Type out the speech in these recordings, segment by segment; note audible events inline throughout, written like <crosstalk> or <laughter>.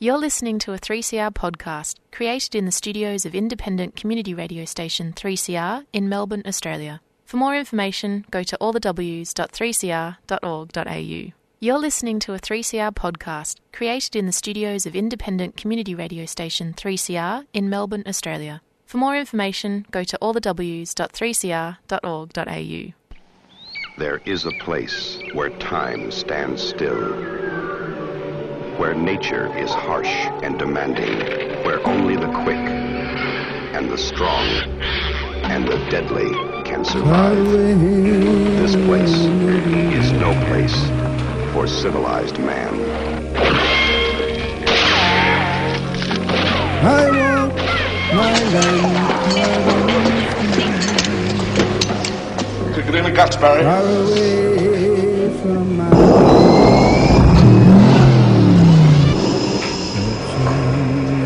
You're listening to a 3CR podcast created in the studios of independent community radio station 3CR in Melbourne, Australia. For more information, go to allthews.3cr.org.au. You're listening to a 3CR podcast created in the studios of independent community radio station 3CR in Melbourne, Australia. For more information, go to allthews.3cr.org.au. There is a place where time stands still, where nature is harsh and demanding, where only the quick and the strong and the deadly can survive. This place is no place for civilized man. I want my land Kick it in the guts, Barry. far away from my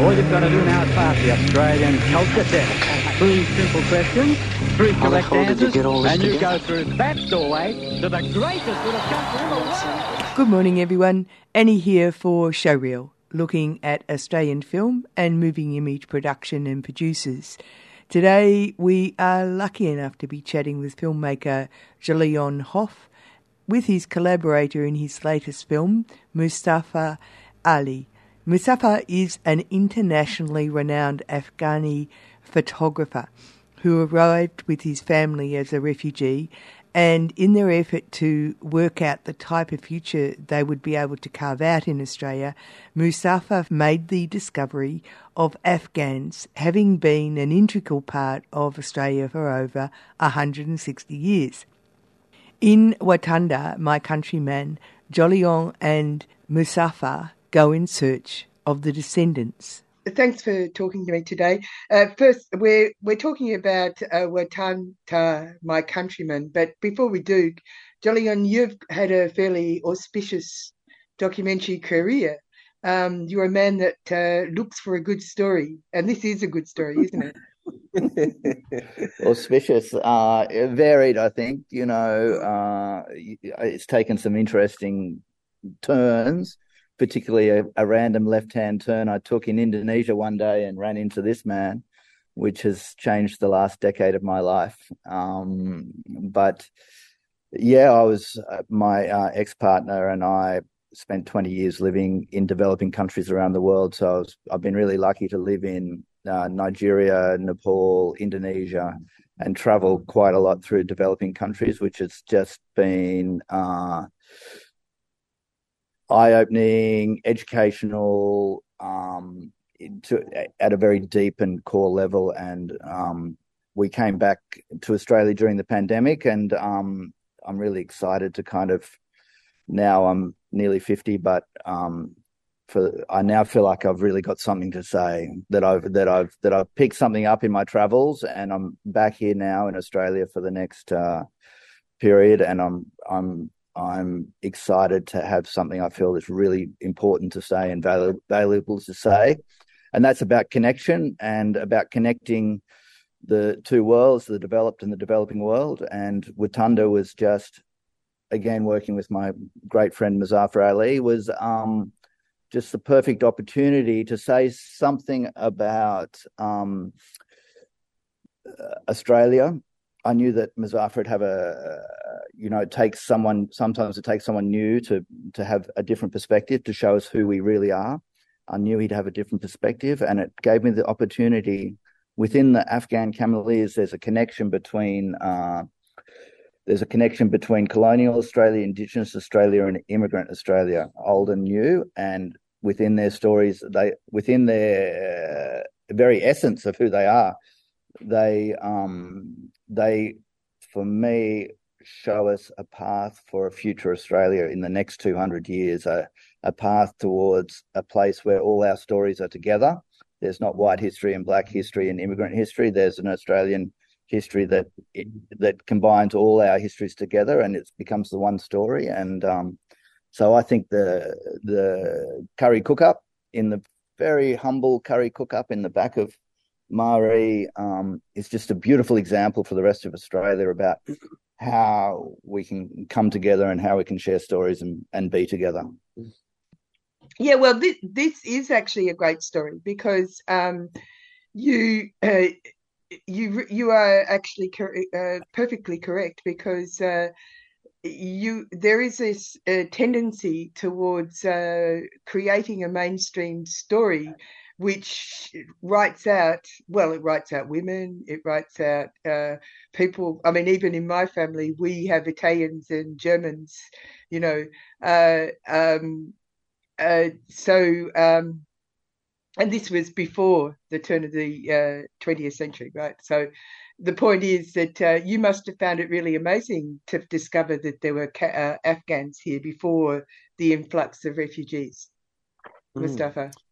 All you've got to do now is pass the Australian culture test. Three simple questions, three correct hell did you answers, get all this and you together? go through that doorway to the greatest little country in the world. Good morning, everyone. Annie here for Showreel, looking at Australian film and moving image production and producers. Today, we are lucky enough to be chatting with filmmaker Jolyon Hoff with his collaborator in his latest film, Muzafar Ali. Muzafar is an internationally renowned Afghani photographer who arrived with his family as a refugee and in their effort to work out the type of future they would be able to carve out in Australia, Muzafar made the discovery of Afghans having been an integral part of Australia for over 160 years. In Watandar, my countryman, Jolyon and Muzafar go in search of the descendants. Thanks for talking to me today. Uh, first, we're we're talking about uh, Watandar, my countrymen. But before we do, Jolyon, you've had a fairly auspicious documentary career. Um, you're a man that uh, looks for a good story, and this is a good story, isn't it? <laughs> <laughs> auspicious, uh, varied. I think you know uh, it's taken some interesting turns, particularly a, a random left-hand turn I took in Indonesia one day and ran into this man, which has changed the last decade of my life. Um, but yeah, I was uh, my uh, ex-partner and I spent 20 years living in developing countries around the world. So I was, I've been really lucky to live in uh, Nigeria, Nepal, Indonesia, and travel quite a lot through developing countries, which has just been uh, eye-opening, educational, um, to, at a very deep and core level. And um, we came back to Australia during the pandemic, and um, I'm really excited to kind of now I'm nearly 50, but um, for I now feel like I've really got something to say that I've that I've that I've picked something up in my travels, and I'm back here now in Australia for the next uh, period, and I'm I'm I'm excited to have something I feel is really important to say and valu- valuable to say, and that's about connection and about connecting the two worlds, the developed and the developing world. And Watandar was just again working with my great friend Muzafar Ali was um, just the perfect opportunity to say something about um, Australia. I knew that Muzafar would have a, you know, it takes someone, sometimes it takes someone new to, to have a different perspective to show us who we really are. I knew he'd have a different perspective and it gave me the opportunity within the Afghan Cameleers, there's a connection between, uh, there's a connection between colonial Australia, Indigenous Australia, and immigrant Australia, old and new. And within their stories, they within their uh, very essence of who they are, they um, they for me show us a path for a future Australia in the next 200 years, a, a path towards a place where all our stories are together. There's not white history and black history and immigrant history. There's an Australian history that that combines all our histories together and it becomes the one story. And um, so I think the the curry cook up in the very humble curry cook up in the back of Marree um, is just a beautiful example for the rest of Australia about how we can come together and how we can share stories and, and be together. Yeah, well, this, this is actually a great story because um, you uh, you you are actually cor- uh, perfectly correct because uh, you there is this uh, tendency towards uh, creating a mainstream story which writes out well it writes out women it writes out uh, people i mean even in my family we have italians and germans you know uh, um, uh, so um, and this was before the turn of the 20th uh, century right so the point is that uh, you must have found it really amazing to discover that there were uh, Afghans here before the influx of refugees. Mm.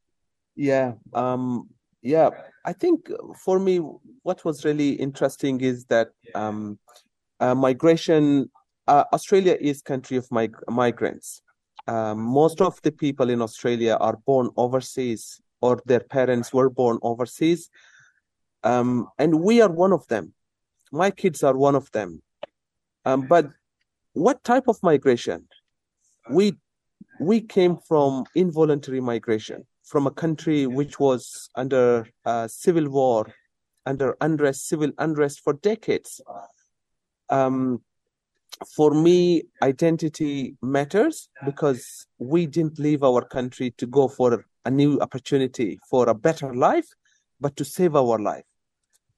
Yeah, um, yeah. I think for me, what was really interesting is that um, uh, migration. Uh, Australia is country of mig- migrants. Um, most of the people in Australia are born overseas, or their parents were born overseas um, and we are one of them. My kids are one of them. Um, but what type of migration? We we came from involuntary migration from a country which was under uh, civil war, under unrest, civil unrest for decades. Um, for me, identity matters because we didn't leave our country to go for a new opportunity, for a better life, but to save our life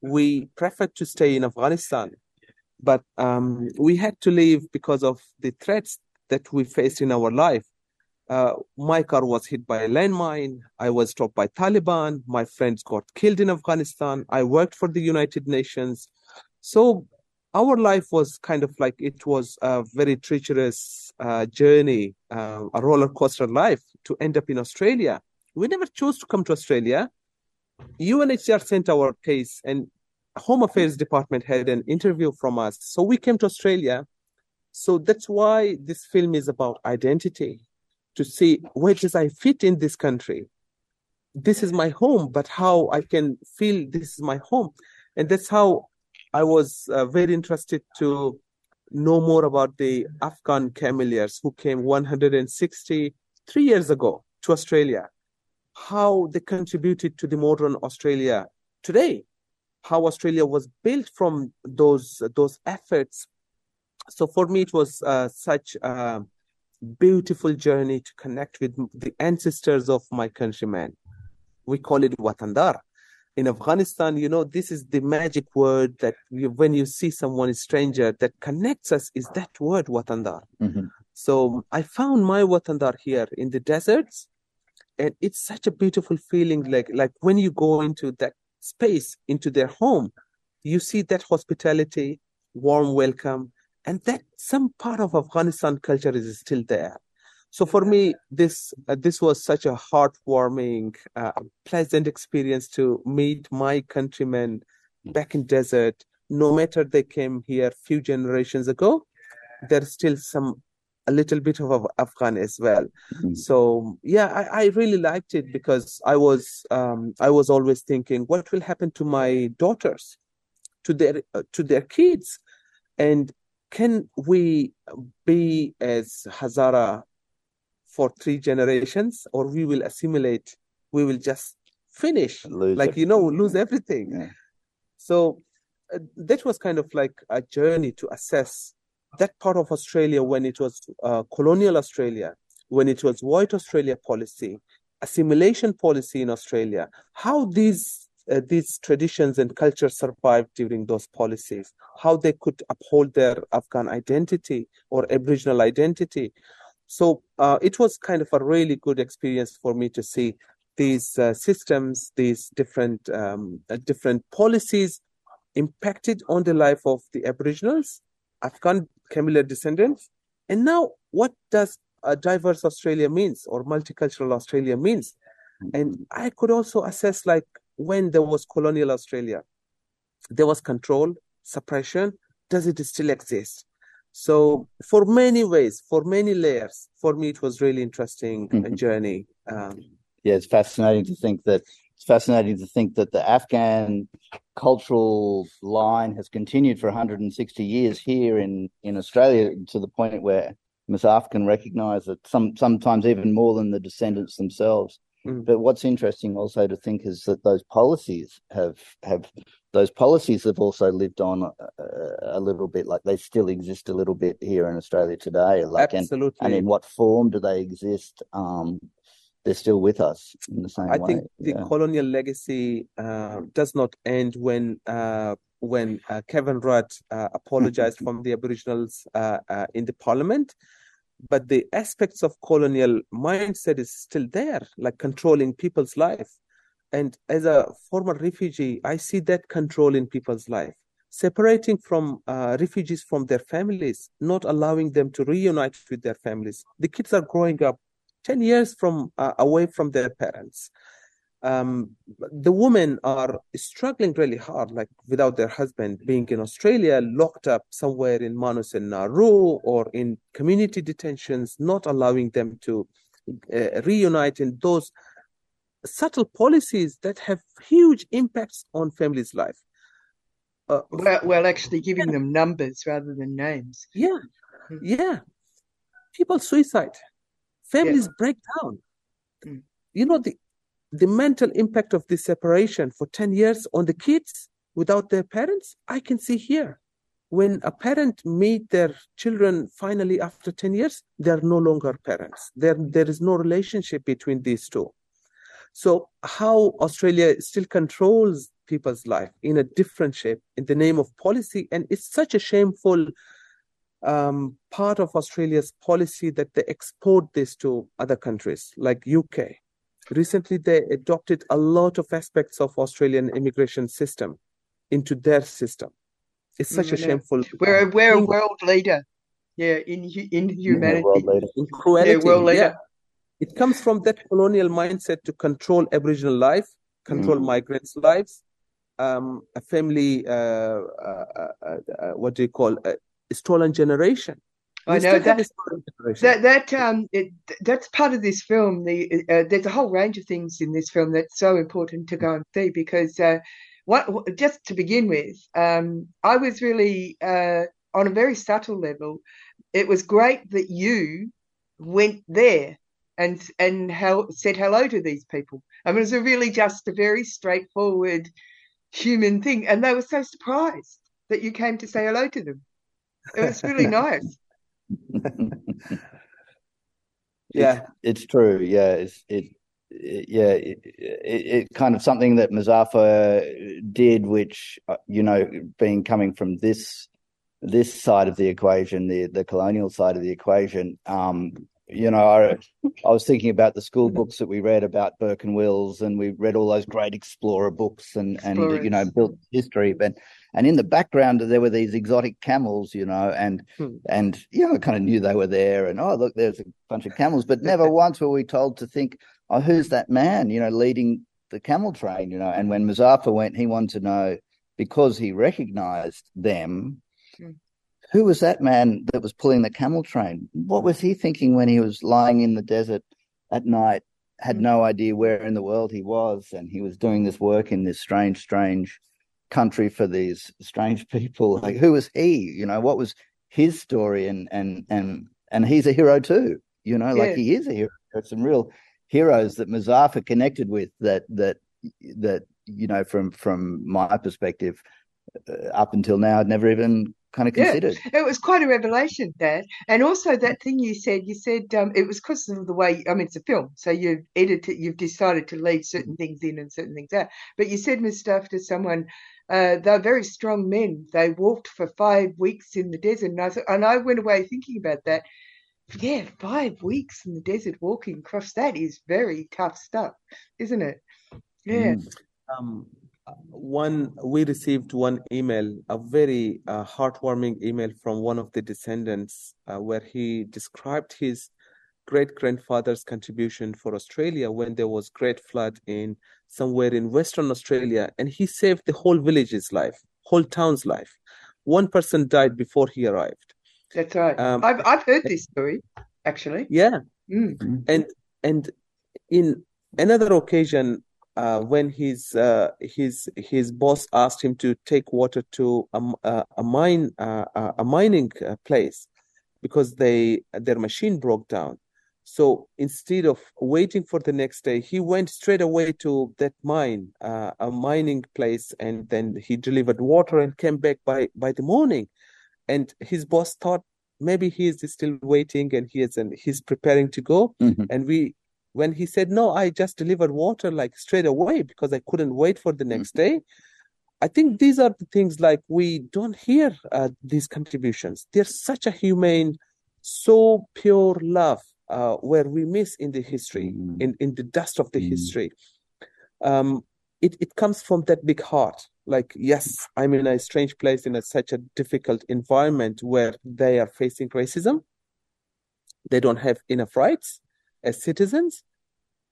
we preferred to stay in Afghanistan, but um, we had to leave because of the threats that we faced in our life. Uh, my car was hit by a landmine. I was stopped by Taliban. My friends got killed in Afghanistan. I worked for the United Nations. So our life was kind of like it was a very treacherous uh, journey, uh, a roller coaster life to end up in Australia. We never chose to come to Australia. UNHCR sent our case and Home Affairs Department had an interview from us. So we came to Australia. So that's why this film is about identity to see where does I fit in this country. This is my home, but how I can feel this is my home. And that's how I was uh, very interested to know more about the Afghan Cameleers who came 163 years ago to Australia how they contributed to the modern Australia today, how Australia was built from those those efforts. So for me, it was uh, such a beautiful journey to connect with the ancestors of my countrymen. We call it Watandar. In Afghanistan, you know, this is the magic word that you, when you see someone a stranger that connects us is that word Watandar. Mm-hmm. So I found my Watandar here in the deserts and it's such a beautiful feeling like like when you go into that space into their home you see that hospitality warm welcome and that some part of afghanistan culture is still there. So for me this uh, this was such a heartwarming uh, pleasant experience to meet my countrymen back in desert. No matter they came here few generations ago there's still some a little bit of Afghan as well. Mm-hmm. So yeah, I, I, really liked it because I was um, I was always thinking, what will happen to my daughters, to their uh, to their kids, and can we be as Hazara for three generations, or we will assimilate, we will just finish, lose like you know, lose everything. Yeah. So uh, that was kind of like a journey to assess that part of Australia when it was uh, colonial Australia, when it was white Australia policy, assimilation policy in Australia, how these uh, these traditions and cultures survived during those policies, how they could uphold their Afghan identity or Aboriginal identity. So uh, it was kind of a really good experience for me to see these uh, systems, these different um, uh, different policies impacted on the life of the Aboriginals Afghan Cameleer descendants. And now, what does a diverse Australia means or multicultural Australia means? And I could also assess like when there was colonial Australia, there was control, suppression. Does it still exist? So, for many ways, for many layers, for me, it was really interesting mm-hmm. journey. Um, yeah, it's fascinating to think that it's fascinating to think that the Afghan cultural line has continued for 160 years here in, in Australia to the point where Mazaf Afghan recognize it. Some sometimes even more than the descendants themselves. Mm. But what's interesting also to think is that those policies have have those policies have also lived on a, a little bit, like they still exist a little bit here in Australia today. Like, and, Absolutely. and in what form do they exist? Um, they're still with us in the same I way. I think the yeah. colonial legacy uh, does not end when uh, when uh, Kevin Rudd uh, apologized <laughs> from the Aboriginals uh, uh, in the Parliament, but the aspects of colonial mindset is still there, like controlling people's life. And as a former refugee, I see that control in people's life, separating from uh, refugees from their families, not allowing them to reunite with their families. The kids are growing up 10 years from uh, away from their parents um, the women are struggling really hard like without their husband being in australia locked up somewhere in manus and nauru or in community detentions not allowing them to uh, reunite in those subtle policies that have huge impacts on families life uh, Well, well, actually giving them numbers rather than names. yeah Mm. yeah people suicide families break down Mm. you know the the mental impact of this separation for 10 years on the kids without their parents i can see here. When a parent meet their children finally after 10 years they're no longer parents. There there is no relationship between these two. So how australia still controls people's life in a different shape in the name of policy and it's such a shameful um, part of australia's policy that they export this to other countries like uk recently they adopted a lot of aspects of australian immigration system into their system it's such Mm, a know. shameful We're a, we're a world leader. Yeah, in in humanity. world leader. in cruelty. world leader. yeah. It comes from that colonial mindset to control Aboriginal life, control Mm. migrants' lives, um, a family, uh, uh, uh, uh, what do you call, a stolen generation. I know have that a stolen generation. that that um it, that's part of this film. The uh, there's a whole range of things in this film that's so important to go and see because uh, what just to begin with, um, I was really uh, on a very subtle level. It was great that you went there and and hel- said hello to these people. I mean, it was a really just a very straightforward human thing, and they were so surprised that you came to say hello to them. It was really <laughs> nice. <laughs> yeah, it's true. Yeah, it's it. it yeah, it, it, it kind of something that Muzafar did, which uh, you know, being coming from this this side of the equation, the the colonial side of the equation. Um, you know, I I was thinking about the school books that we read about Burke and Wills, and we read all those great explorer books, and and you know, built history, but. And in the background, there were these exotic camels, you know, and Hmm. and you know, I kind of knew they were there, and oh, look, there's a bunch of camels, but never <laughs> once were we told to think, oh, who's that man, you know, leading the camel train, you know. And when Muzafar went, he wanted to know because he recognized them, Hmm. Who was that man that was pulling the camel train? What was he thinking when he was lying in the desert at night, had Hmm. no idea where in the world he was, and he was doing this work in this strange, strange country for these strange people. <laughs> Like, who was he? You know, what was his story? And and and and he's a hero too. You know, like Yeah. he is a hero. There's some real heroes that Muzafar connected with. That that that you know, from from my perspective, uh, up until now, I'd never even kind of Yeah. It was quite a revelation, Dad. And also that thing you said, you said um, it was because of the way, I mean, it's a film, so you've edited, you've decided to leave certain things in and certain things out. But you said, Miss Stuff, to someone, uh, they're very strong men. They walked for five weeks in the desert. And I, th- and I went away thinking about that. Yeah, five weeks in the desert walking across that is very tough stuff, isn't it? Yeah. Mm. um, one we received one email, a very uh, heartwarming email from one of the descendants, uh, where he described his great grandfather's contribution for Australia when there was great flood in somewhere in Western Australia, and he saved the whole village's life, whole town's life. One person died before he arrived. That's right. Um, I've I've heard this story, actually. Yeah, Mm. and and in another occasion uh, when his uh, his his boss asked him to take water to a, uh, a mine uh, uh, a mining place because they their machine broke down. So instead of waiting for the next day, he went straight away to that mine, uh, a mining place, and then he delivered water and came back by by the morning. And his boss thought maybe he is still waiting and he is and he's preparing to go. Mhm. And we, when he said no, I just delivered water like straight away because I couldn't wait for the next day. I think these are the things like we don't hear uh, these contributions. They're such a humane, so pure love uh, where we miss in the history, Mm. in, in the dust of the Mm. history. Um, it, it comes from that big heart. Like, yes, I'm in a strange place in a, such a difficult environment where they are facing racism. They don't have enough rights as citizens,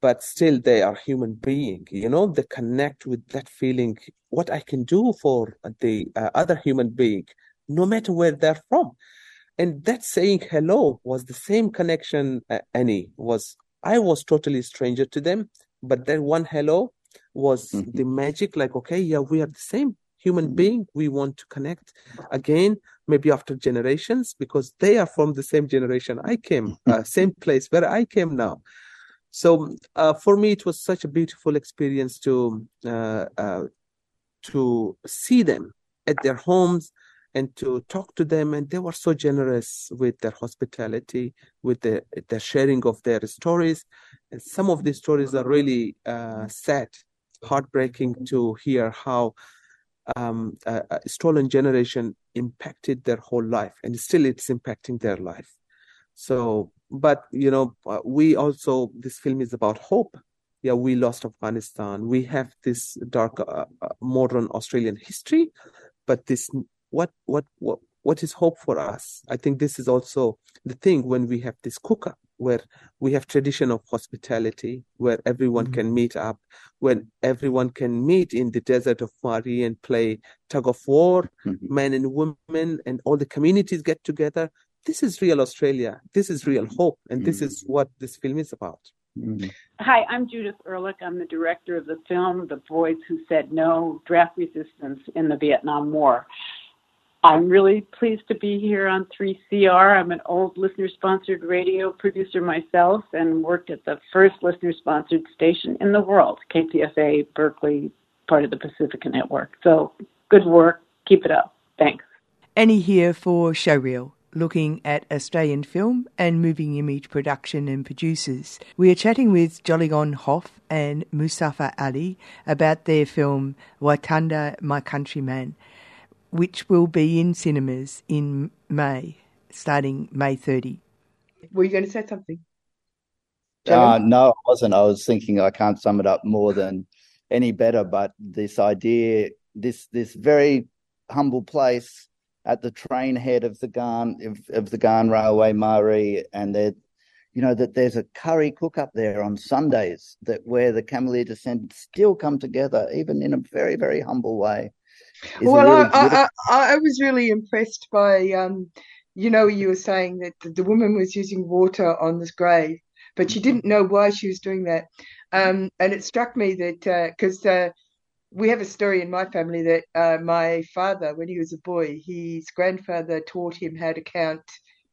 but still they are human being. You know, they connect with that feeling, what I can do for the uh, other human being, no matter where they're from. And that saying hello was the same connection, uh, Annie, was I was totally stranger to them, but that one hello was Mhm. the magic, like, okay, yeah, we are the same human Mhm. being. We want to connect again, maybe after generations, because they are from the same generation I came, uh, <laughs> same place where I came now. So uh, for me, it was such a beautiful experience to uh, uh, to see them at their homes and to talk to them, and they were so generous with their hospitality, with the the sharing of their stories. And some of these stories are really uh, sad, heartbreaking to hear how um, a stolen generation impacted their whole life, and still it's impacting their life. So, but you know, uh, we also this film is about hope. Yeah, we lost Afghanistan. We have this dark, uh, uh, modern Australian history, but this what what what what is hope for us? I think this is also the thing when we have this cooker where we have tradition of hospitality, where everyone Mhm. can meet up, when everyone can meet in the desert of Marree and play tug of war, Mhm. men and women, and all the communities get together. This is real Australia. This is real hope, and this is what this film is about. Mm. Hi, I'm Judith Ehrlich. I'm the director of the film The Boys Who Said No Draft Resistance in the Vietnam War. I'm really pleased to be here on 3CR. I'm an old listener sponsored radio producer myself and worked at the first listener sponsored station in the world, KPFA Berkeley, part of the Pacifica Network. So good work. Keep it up. Thanks. Annie here for Showreel, looking at Australian film and moving image production and producers. We are chatting with Jolyon Hoff and Muzafar Ali about their film Watandar, My Countryman, which will be in cinemas in May, starting May 30. Were you going to say something? Uh, no, I wasn't. I was thinking I can't sum it up more than any better. But this idea, this this very humble place at the train head of the Ghan of, of the Ghan Railway, Marree, and there, you know that there's a curry cook up there on Sundays that where the Cameleer descendants still come together, even in a very very humble way. Well, really I, I, I, I was really impressed by, um, you know, you were saying that the, the woman was using water on this grave, but she didn't know why she was doing that. Um, and it struck me that because uh, we have a story in my family that uh, my father, when he was a boy, his grandfather taught him how to count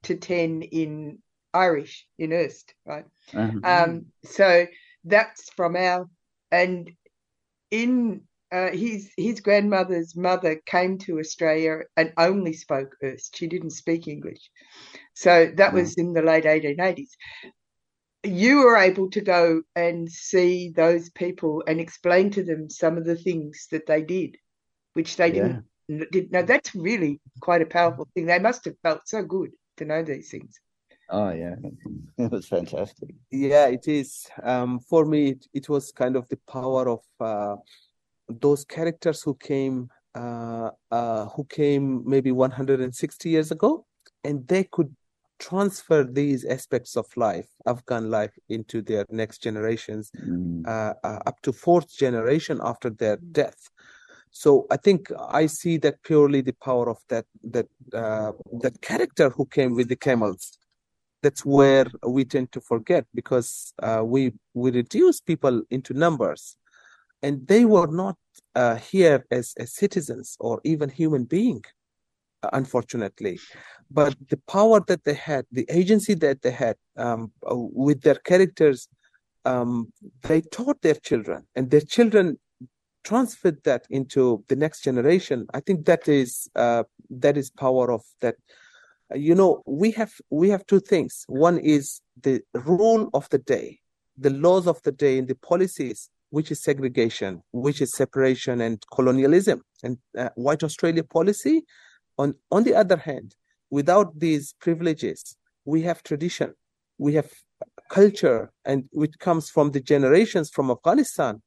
to 10 in Irish, in Erse, right? Uh-huh. Um, so that's from our and in uh, his his grandmother's mother came to Australia and only spoke Erse. She didn't speak English. So that was in the late 1880s. You were able to go and see those people and explain to them some of the things that they did, which they didn't didn't know. That's really quite a powerful thing. They must have felt so good to know these things. Oh yeah, <laughs> it was fantastic. Yeah, it is. Um, for me, it, it was kind of the power of uh, those characters who came, uh, uh, who came maybe 160 years ago, and they could transfer these aspects of life, Afghan life, into their next generations, Mm. uh, uh, up to fourth generation after their death. So I think I see that purely the power of that that uh, that character who came with the camels that's where we tend to forget because uh, we we reduce people into numbers and they were not uh, here as as citizens or even human being unfortunately. But the power that they had, the agency that they had um, uh, with their characters, um, they taught their children, and their children transferred that into the next generation. I think that is uh, that is power of that. You know, we have we have two things. One is the rule of the day, the laws of the day, and the policies which is segregation, which is separation and colonialism and uh, white Australia policy. On, on the other hand, without these privileges, we have tradition, we have culture, and which comes from the generations from Afghanistan.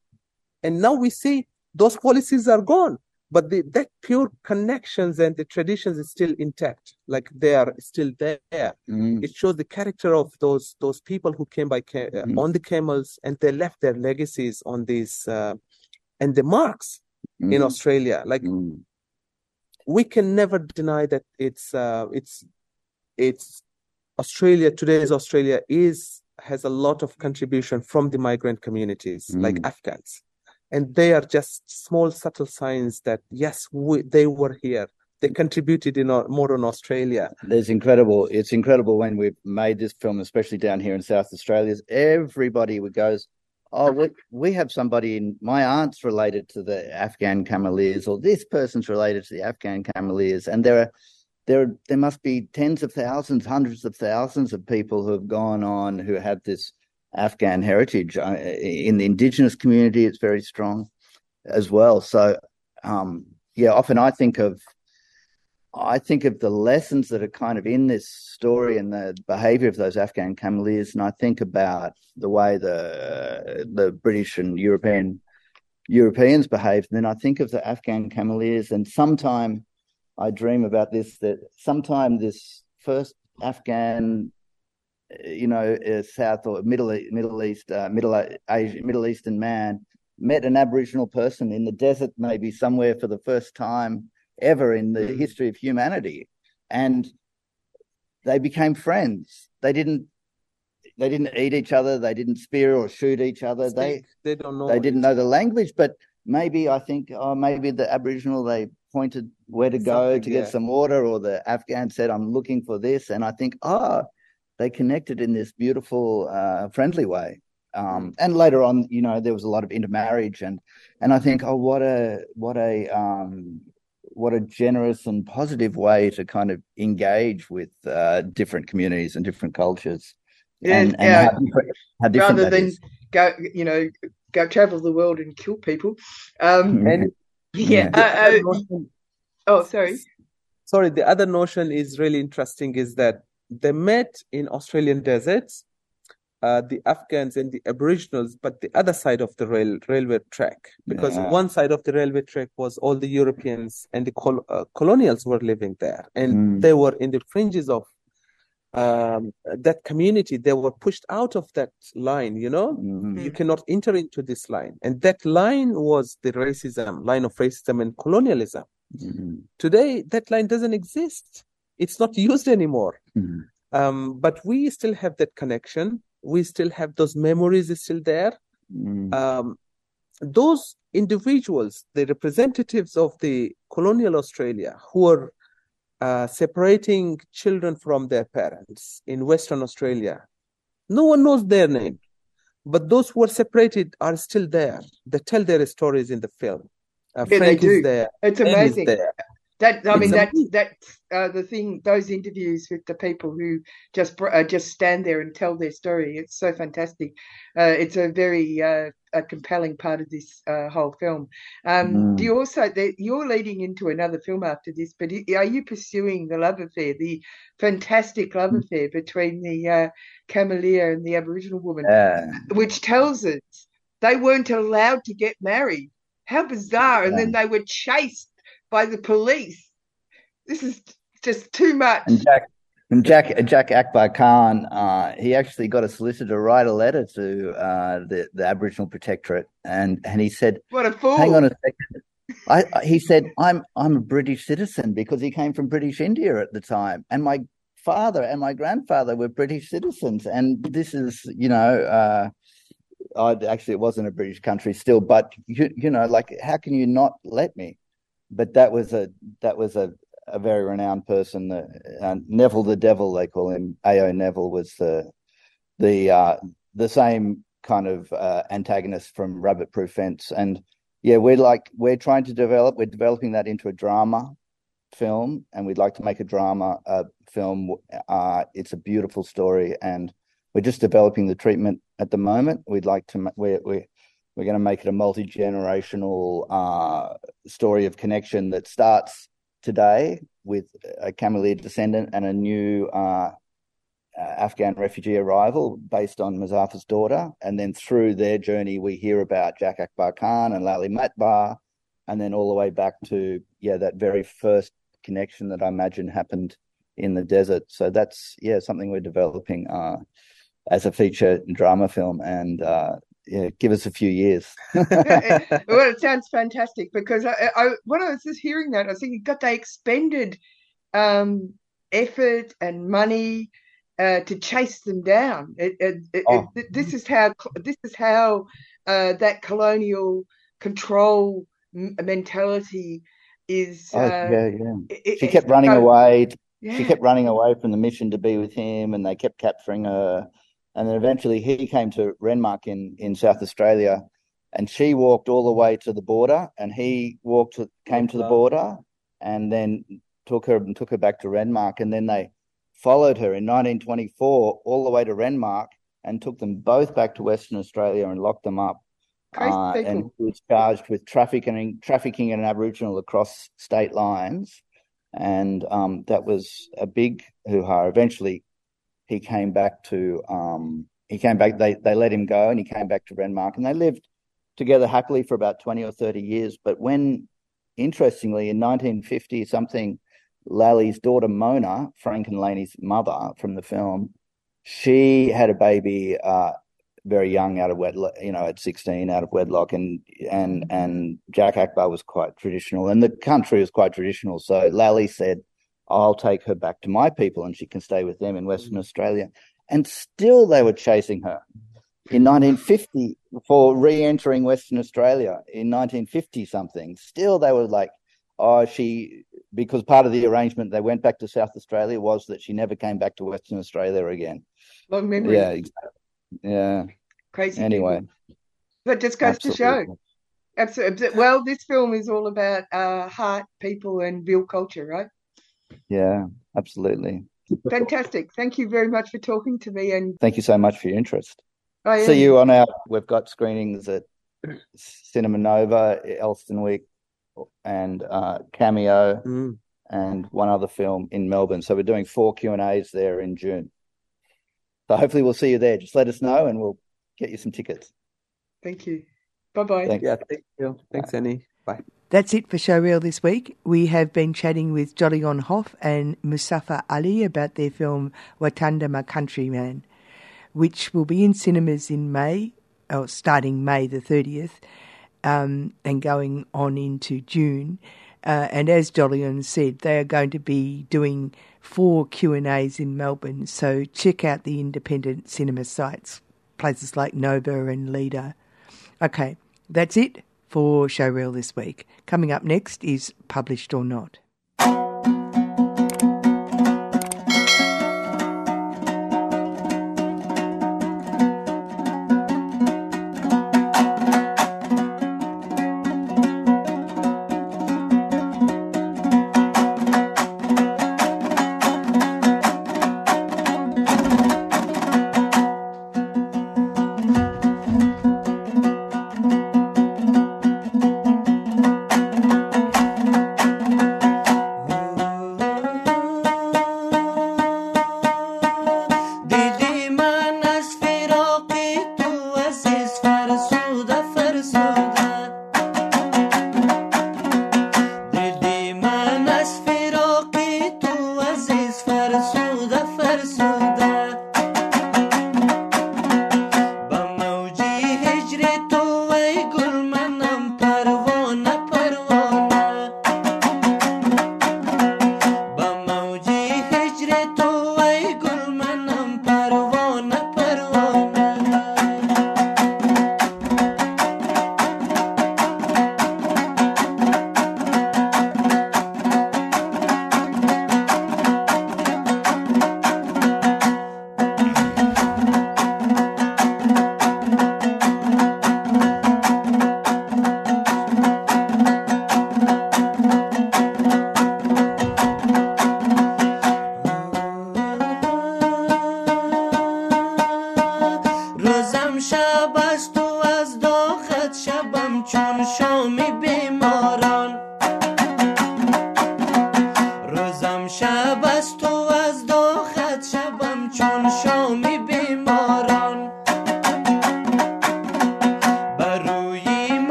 And now we see those policies are gone but the, that pure connections and the traditions is still intact like they are still there Mm. it shows the character of those those people who came by ca- uh, Mm. on the camels and they left their legacies on these uh, and the marks in Mm. australia like Mm. we can never deny that it's uh, it's it's australia today's australia is has a lot of contribution from the migrant communities like Mm. afghans and they are just small subtle signs that yes we, they were here they contributed in our modern australia There's incredible. It's incredible when we've made this film, especially down here in South Australia. Everybody would goes, "Oh, we, we have somebody in my aunt's related to the Afghan Cameleers, or this person's related to the Afghan Cameleers," and there are there there must be tens of thousands, hundreds of thousands of people who have gone on who have this Afghan heritage. In the Indigenous community, it's very strong as well. So, um, yeah, often I think of I think of the lessons that are kind of in this story and the behaviour of those Afghan cameleers, and I think about the way the the British and European Europeans behaved. And then I think of the Afghan cameleers, and sometime I dream about this that sometime this first Afghan, you know, a South or Middle Middle East, uh, Middle Asia, Middle Eastern man met an Aboriginal person in the desert, maybe somewhere for the first time ever in the mm. history of humanity, and they became friends. They didn't. They didn't eat each other. They didn't spear or shoot each other. They they don't know they didn't know the language, but maybe I think, oh, maybe the Aboriginal they pointed where to go Something, to get yeah. some water, or the Afghan said, "I'm looking for this," and I think, oh, they connected in this beautiful, uh, friendly way. Um, and later on, you know, there was a lot of intermarriage, and and I think, oh, what a what a um, what a generous and positive way to kind of engage with uh, different communities and different cultures. Yeah, and, and yeah. how different, how different rather that than is. go, you know, go travel the world and kill people. Um, and yeah. the uh, uh, oh, sorry. sorry the other notion is really interesting is that they met in australian deserts uh, the afghans and the aboriginals but the other side of the rail railway track because Yeah. one side of the railway track was all the europeans and the col- uh, colonials were living there and Mm. they were in the fringes of um, that community they were pushed out of that line you know Mhm. you cannot enter into this line and that line was the racism line of racism and colonialism Mhm. today that line doesn't exist it's not used anymore Mhm. um, but we still have that connection we still have those memories is still there Mm. um, those individuals the representatives of the colonial australia who are uh, separating children from their parents in western australia no one knows their name but those who are separated are still there they tell their stories in the film uh, Yeah, they do. is there It's amazing. That I mean, that's amazing. that's uh, the thing. Those interviews with the people who just uh, just stand there and tell their story. It's so fantastic. Uh, it's a very uh, a compelling part of this uh, whole film. Um, Mm. Do you also that you're leading into another film after this? But are you pursuing the love affair, the fantastic love affair between the uh, Cameleer and the Aboriginal woman? Which tells us they weren't allowed to get married. How bizarre! And then they were chased by the police. This is just too much. And Jack and Jack Jack Akbar Khan, uh, he actually got a solicitor to write a letter to uh, the the Aboriginal Protectorate, and and he said, What a fool! "Hang on a second. I, I he said I'm I'm a British citizen because he came from British India at the time, and my father and my grandfather were British citizens, and this is you know." Uh, I actually it wasn't a British country still, but you you know like how can you not let me? But that was a that was a a very renowned person. Uh, Neville the Devil, they call him. A.O. Neville was the the uh, the same kind of uh, antagonist from Rabbit Proof Fence, and yeah, we're like we're trying to develop. We're developing that into a drama film, and we'd like to make a drama uh, film. Uh, it's a beautiful story, and we're just developing the treatment at the moment. We'd like to we're we're, we're going to make it a multi generational uh, story of connection that starts today with a Cameleer descendant and a new uh, uh, Afghan refugee arrival based on Muzafar's daughter. And then through their journey, we hear about Jack Akbar Khan and Lali Matbar, and then all the way back to, yeah, that very first connection that I imagine happened in the desert. So that's, yeah, something we're developing uh, as a feature drama film. And uh, yeah, give us a few years. <laughs> well, it <laughs> sounds fantastic because I, I, when I was just hearing that, I was thinking, God, they expended um, effort and money uh, to chase them down. It, it, oh. it, this is how this is how uh, that colonial control mentality is. Oh, uh, yeah, yeah. she kept running away. Yeah. She kept running away from the mission to be with him, and they kept capturing her. And then eventually, he came to Renmark in in South Australia, and she walked all the way to the border, and he walked to, came to the border, and then took her and took her back to Renmark, and then they followed her in 1924 all the way to Renmark and took them both back to Western Australia and locked them up. Uh, and he was charged with trafficking, trafficking an Aboriginal across state lines, and um, that was a big hoo-ha. Eventually, he came back to um, he came back. They they let him go, and he came back to Renmark, and they lived together happily for about twenty or thirty years. But when, interestingly, in 1950 something, Lally's daughter Mona, Frank and Laney's mother from the film, she had a baby uh, very young out of wedlock, you know, at 16 out of wedlock, and and and Jack Akbar was quite traditional, and the country was quite traditional. So Lally said, "I'll take her back to my people, and she can stay with them in Western Australia." And still, they were chasing her in 1950 for re-entering Western Australia in 1950 something. Still, they were like oh, she because part of the arrangement they went back to South Australia was that she never came back to Western Australia again. Long memory. Yeah, exactly. Yeah. Crazy. Anyway, people. but just goes absolutely. to show. Absolutely. Well, this film is all about uh, heart, people, and real culture, right? Yeah, absolutely. Fantastic. Thank you very much for talking to me. And thank you so much for your interest. See you on our. We've got screenings at Cinema Nova, Elsternwick, and uh, Cameo mm. and one other film in Melbourne. So we're doing four Q and A's there in June. So hopefully we'll see you there. Just let us know and we'll get you some tickets. Thank you. Bye bye. Yeah, thank you. Thanks, Annie. Bye. That's it for Showreel this week. We have been chatting with Jolyon Hoff and Muzafar Ali about their film Watandar My Countryman, which will be in cinemas in May, or starting May the 30th, um, and going on into June. Uh, and as Jolyon said, they are going to be doing four Q and A's in Melbourne. So check out the independent cinema sites, places like Nova and Leader. Okay, that's it for Showreel this week. Coming up next is Published or Not.